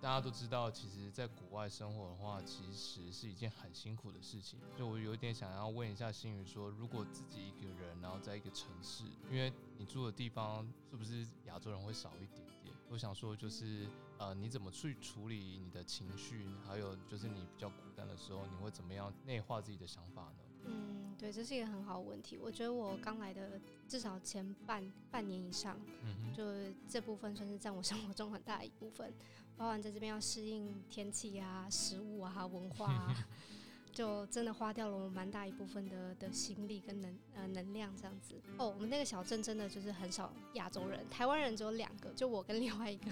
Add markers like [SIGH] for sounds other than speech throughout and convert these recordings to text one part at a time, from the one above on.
大家都知道，其实在国外生活的话，其实是一件很辛苦的事情。就我有点想要问一下新宇说，如果自己一个人，然后在一个城市，因为你住的地方是不是亚洲人会少一点点？我想说，就是呃，你怎么去处理你的情绪，还有就是你比较孤单的时候，你会怎么样内化自己的想法呢？嗯，对，这是一个很好的问题。我觉得我刚来的至少前半半年以上，就这部分算是占我生活中很大一部分，包含在这边要适应天气啊、食物啊、文化啊。[LAUGHS] 就真的花掉了我蛮大一部分的的心力跟能呃能量这样子哦。我们那个小镇真的就是很少亚洲人，台湾人只有两个，就我跟另外一个。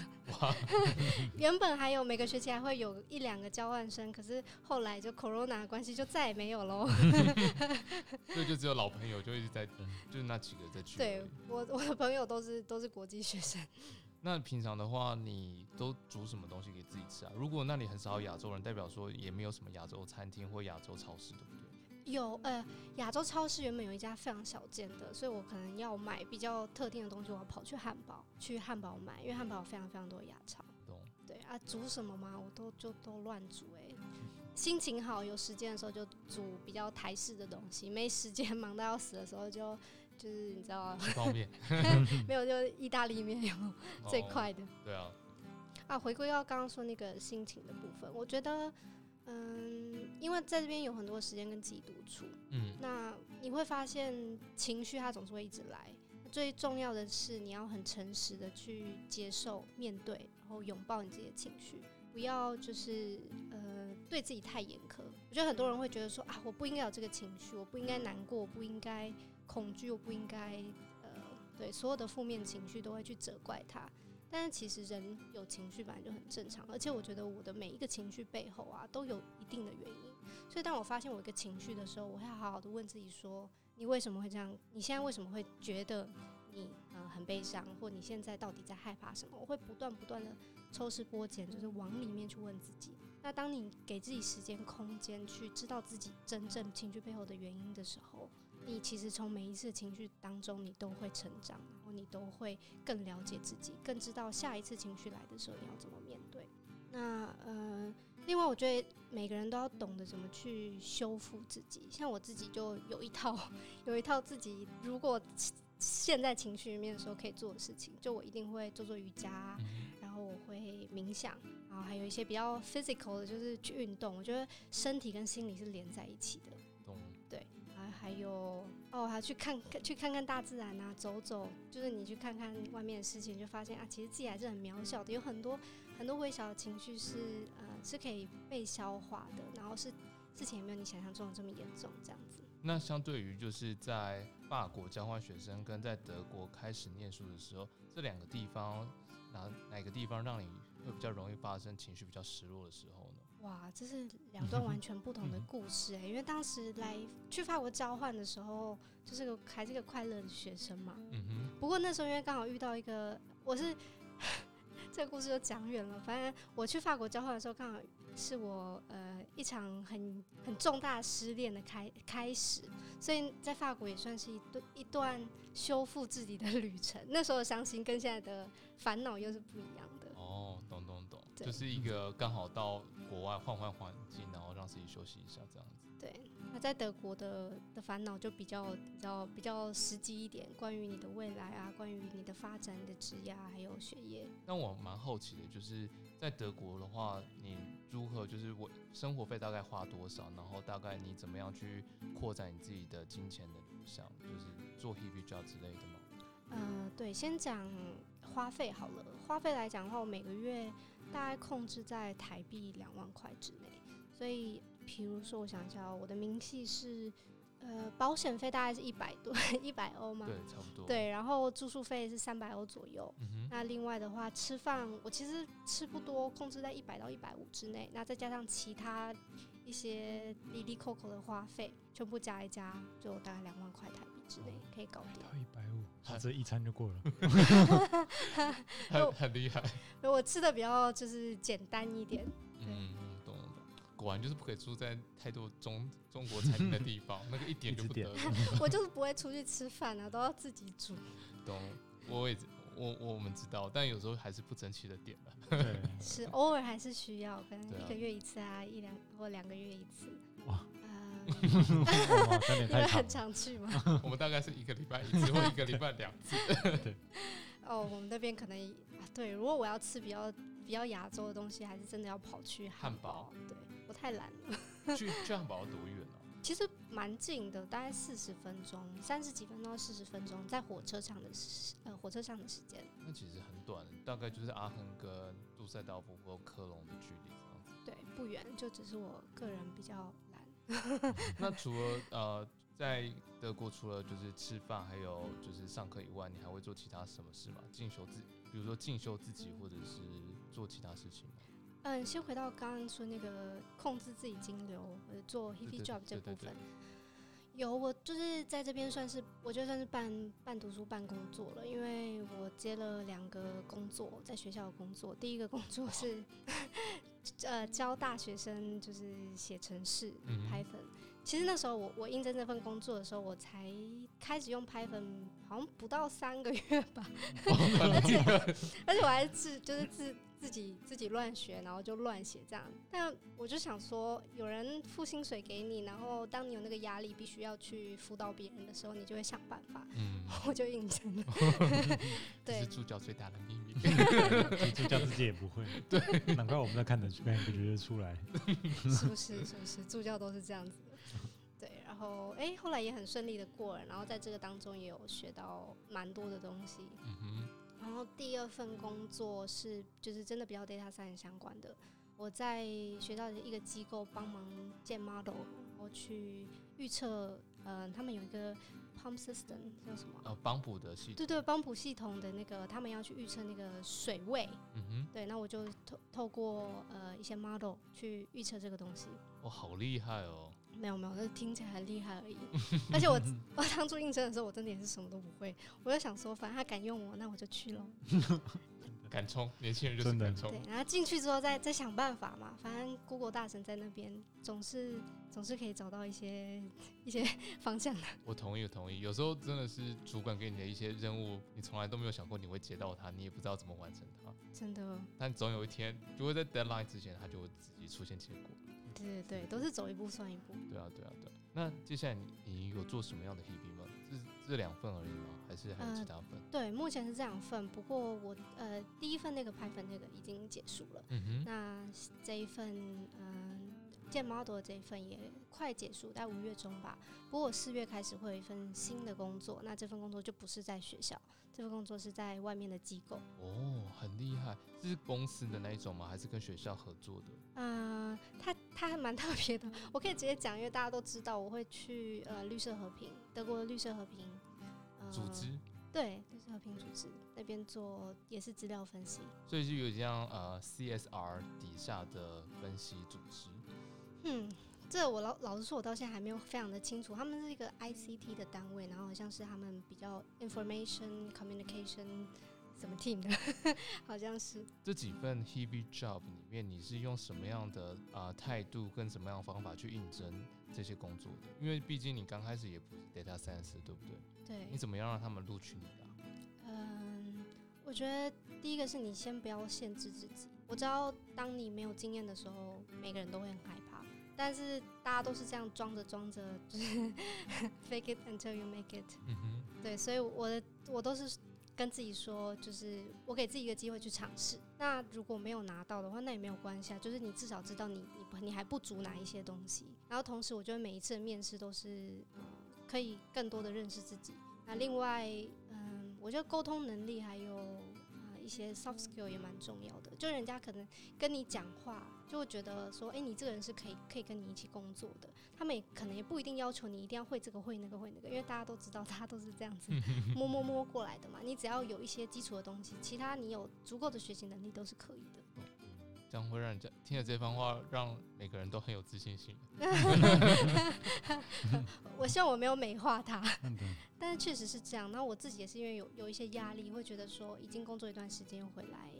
[LAUGHS] 原本还有每个学期还会有一两个交换生，可是后来就 corona 的关系就再也没有喽。[LAUGHS] 所以就只有老朋友就一直在，就是那几个在去。对我我的朋友都是都是国际学生。那平常的话，你都煮什么东西给自己吃啊？如果那里很少亚洲人，代表说也没有什么亚洲餐厅或亚洲超市，对不对？有，呃，亚洲超市原本有一家非常小间的，所以我可能要买比较特定的东西，我要跑去汉堡，去汉堡买，因为汉堡有非常非常多亚超。懂。对啊，煮什么嘛，我都就都乱煮哎。心情好有时间的时候就煮比较台式的东西，没时间 [LAUGHS] 忙到要死的时候就。就是你知道吗？方便，没有就是意大利面有最快的。对啊，啊，回归到刚刚说那个心情的部分，我觉得，嗯，因为在这边有很多时间跟自己独处，嗯，那你会发现情绪它总是会一直来。最重要的是你要很诚实的去接受、面对，然后拥抱你自己的情绪，不要就是呃对自己太严苛。我觉得很多人会觉得说啊，我不应该有这个情绪，我不应该难过，我不应该。恐惧，我不应该，呃，对所有的负面情绪都会去责怪他。但是其实人有情绪本来就很正常，而且我觉得我的每一个情绪背后啊，都有一定的原因。所以当我发现我一个情绪的时候，我会好好的问自己说：你为什么会这样？你现在为什么会觉得你呃很悲伤？或你现在到底在害怕什么？我会不断不断的抽丝剥茧，就是往里面去问自己。那当你给自己时间空间去知道自己真正情绪背后的原因的时候，你其实从每一次情绪当中，你都会成长，然后你都会更了解自己，更知道下一次情绪来的时候你要怎么面对。那呃，另外我觉得每个人都要懂得怎么去修复自己。像我自己就有一套，[LAUGHS] 有一套自己如果陷在情绪里面的时候可以做的事情，就我一定会做做瑜伽。然后我会冥想，然后还有一些比较 physical 的，就是去运动。我觉得身体跟心理是连在一起的。还有哦，还要去看去看看大自然啊，走走。就是你去看看外面的事情，就发现啊，其实自己还是很渺小的。有很多很多微小的情绪是呃是可以被消化的，然后是事情也没有你想象中的这么严重，这样子。那相对于就是在法国交换学生跟在德国开始念书的时候，这两个地方。哪哪个地方让你会比较容易发生情绪比较失落的时候呢？哇，这是两段完全不同的故事哎！因为当时来去法国交换的时候，就是个还是个快乐的学生嘛。嗯哼。不过那时候因为刚好遇到一个，我是 [LAUGHS] 这个故事就讲远了。反正我去法国交换的时候，刚好是我呃一场很很重大失恋的开开始，所以在法国也算是一段一段修复自己的旅程。那时候的伤心跟现在的烦恼又是不一样的。就是一个刚好到国外换换环境，然后让自己休息一下这样子。对，那在德国的的烦恼就比较比较比较实际一点，关于你的未来啊，关于你的发展、你的职业还有学业。那我蛮好奇的，就是在德国的话，你如何就是我生活费大概花多少，然后大概你怎么样去扩展你自己的金钱的流向，就是做 heavy job 之类的吗？嗯，对，先讲花费好了。花费来讲的话，我每个月大概控制在台币两万块之内。所以，比如说，我想一下，我的明细是，呃，保险费大概是一百多，[LAUGHS] 一百欧嘛。对，差不多。对，然后住宿费是三百欧左右。那另外的话，吃饭我其实吃不多，控制在一百到一百五之内。那再加上其他一些滴滴扣扣的花费，全部加一加，就大概两万块台币。之内可以搞定，到一百五，他这一餐就过了，[LAUGHS] 很很厉害。我吃的比较就是简单一点。嗯，懂懂懂。果然就是不可以住在太多中中国餐厅的地方，那个一点就不得。[LAUGHS] [LAUGHS] 我就是不会出去吃饭啊，都要自己煮。懂，我也我我们知道，但有时候还是不争气的点了。对，[LAUGHS] 是偶尔还是需要，可能一个月一次啊，一两或两个月一次。[LAUGHS] 哇，哇，真的太很常去吗？[LAUGHS] 我们大概是一个礼拜一次或一个礼拜两次。对。哦，我们那边可能啊，对，如果我要吃比较比较亚洲的东西，还是真的要跑去汉堡。对，我太懒了。去去汉堡多远呢？其实蛮近的，大概四十分钟，三十几分钟到四十分钟，在火车上的时呃火车上的时间。那其实很短，大概就是阿亨跟杜塞道夫或科隆的距离这样子。对，不远，就只是我个人比较懒。[LAUGHS] 那除了呃在德国，除了就是吃饭，还有就是上课以外，你还会做其他什么事吗？进修自，比如说进修自己，或者是做其他事情吗？嗯，先回到刚刚说那个控制自己金流，或者做 heavy job 这部分，有我就是在这边算是，我觉得算是半半读书半工作了，因为我接了两个工作，在学校的工作，第一个工作是 [LAUGHS] 呃教大学生就是写程式 Python。其实那时候我我应征这份工作的时候，我才开始用 Python，好像不到三个月吧，[LAUGHS] [LAUGHS] 而且而且我还自就是自自己自己乱学，然后就乱写这样。但我就想说，有人付薪水给你，然后当你有那个压力，必须要去辅导别人的时候，你就会想办法。嗯，[LAUGHS] 我就应征了。[LAUGHS] 对，是助教最大的秘密。[LAUGHS] 助教自己也不会。对，难怪我们在看的剧本不觉得出来。是不是？是不是？助教都是这样子。对，然后哎，后来也很顺利的过了，然后在这个当中也有学到蛮多的东西。嗯哼。然后第二份工作是就是真的比较 data science 相关的，我在学校的一个机构帮忙建 model，然后去预测，嗯，他们有一个 pump system 叫什么？呃，帮补的系统。对对，帮补系统的那个，他们要去预测那个水位。嗯哼。对，那我就透透过呃一些 model 去预测这个东西。哇，好厉害哦！没有没有，就是听起来很厉害而已。而且我 [LAUGHS] 我当初应征的时候，我真的也是什么都不会。我就想说，反正他敢用我，那我就去喽。[LAUGHS] 敢冲，年轻人就是敢冲。对，然后进去之后再再想办法嘛。反正 Google 大神在那边，总是总是可以找到一些一些方向的。我同意，我同意。有时候真的是主管给你的一些任务，你从来都没有想过你会接到它，你也不知道怎么完成它。真的。但总有一天，如果在 deadline 之前，它就会自己出现结果。对对对，都是走一步算一步。对啊，对啊，对。那接下来你你有做什么样的 Hebe 吗？这这两份而已吗？还是还有其他份？对，目前是这两份。不过我呃第一份那个拍粉那个已经结束了。嗯哼。那这一份嗯建 model 的这一份也快结束，在五月中吧。不过我四月开始会有一份新的工作，那这份工作就不是在学校。这份工作是在外面的机构哦，很厉害，是公司的那一种吗？还是跟学校合作的？嗯，他他还蛮特别的，我可以直接讲，因为大家都知道我会去呃绿色和平，德国的绿色和平组织，对，绿色和平组织那边做也是资料分析，所以就有点像呃 CSR 底下的分析组织，嗯。这我老老实说，我到现在还没有非常的清楚。他们是一个 ICT 的单位，然后好像是他们比较 information communication 什么 team 的，[LAUGHS] 好像是。这几份 heavy job 里面，你是用什么样的啊态度跟什么样的方法去应征这些工作的？因为毕竟你刚开始也不是 data science，对不对？对。你怎么样让他们录取你的？嗯，我觉得第一个是你先不要限制自己。我知道当你没有经验的时候，每个人都会很害怕。但是大家都是这样装着装着，就是 [LAUGHS] fake it until you make it。嗯哼。对，所以我的我都是跟自己说，就是我给自己一个机会去尝试。那如果没有拿到的话，那也没有关系啊，就是你至少知道你你你还不足哪一些东西。然后同时，我觉得每一次的面试都是可以更多的认识自己。那另外，嗯，我觉得沟通能力还有。一些 soft skill 也蛮重要的，就人家可能跟你讲话，就会觉得说，哎，你这个人是可以可以跟你一起工作的。他们也可能也不一定要求你一定要会这个会那个会那个，因为大家都知道，大家都是这样子 [LAUGHS] 摸摸摸过来的嘛。你只要有一些基础的东西，其他你有足够的学习能力都是可以的。这样会让人家听了这番话，让每个人都很有自信心。[LAUGHS] 我希望我没有美化他，但是确实是这样。那我自己也是因为有有一些压力，会觉得说已经工作一段时间回来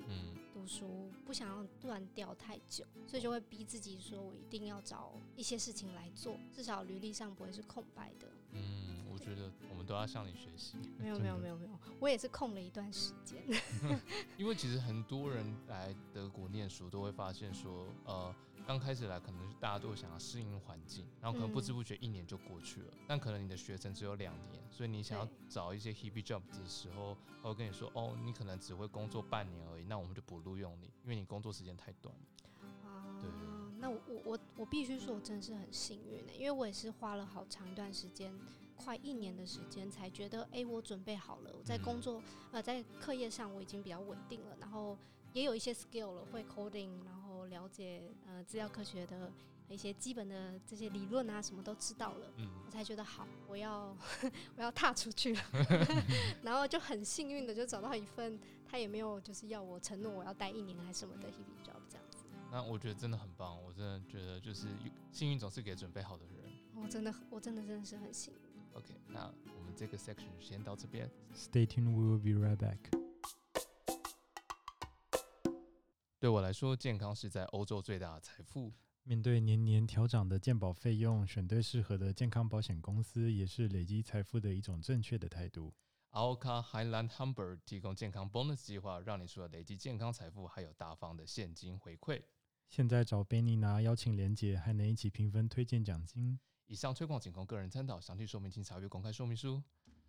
读书，不想要断掉太久，所以就会逼自己说我一定要找一些事情来做，至少履历上不会是空白的。嗯，我觉得我们都要向你学习。没有没有没有没有，我也是空了一段时间。[LAUGHS] 因为其实很多人来德国念书都会发现说，呃，刚开始来可能大家都想要适应环境，然后可能不知不觉一年就过去了。但可能你的学程只有两年，所以你想要找一些 hebe job 的时候，他会跟你说，哦，你可能只会工作半年而已，那我们就不录用你，因为你工作时间太短。啊，对。那我我我我必须说，我真的是很幸运的，因为我也是花了好长一段时间，快一年的时间，才觉得，哎，我准备好了。我在工作呃，在课业上我已经比较稳定了，然后也有一些 skill 了，会 coding，然后了解呃资料科学的一些基本的这些理论啊，什么都知道了，嗯，我才觉得好，我要 [LAUGHS] 我要踏出去了，[LAUGHS] 然后就很幸运的就找到一份，他也没有就是要我承诺我要待一年还是什么的 heavy job 这样。那我觉得真的很棒，我真的觉得就是幸运总是给准备好的人。我真的，我真的真的是很幸运。OK，那我们这个 section 先到这边。Stay tuned, we will be right back。对我来说，健康是在欧洲最大的财富。面对年年调涨的健保费用，选对适合的健康保险公司，也是累积财富的一种正确的态度。Alka Highland Humber 提供健康 bonus 计划，让你除了累积健康财富，还有大方的现金回馈。现在找 Benny 拿邀请连结，还能一起平分推荐奖金。以上推广仅供个人参考，详细说明请查阅公开说明书。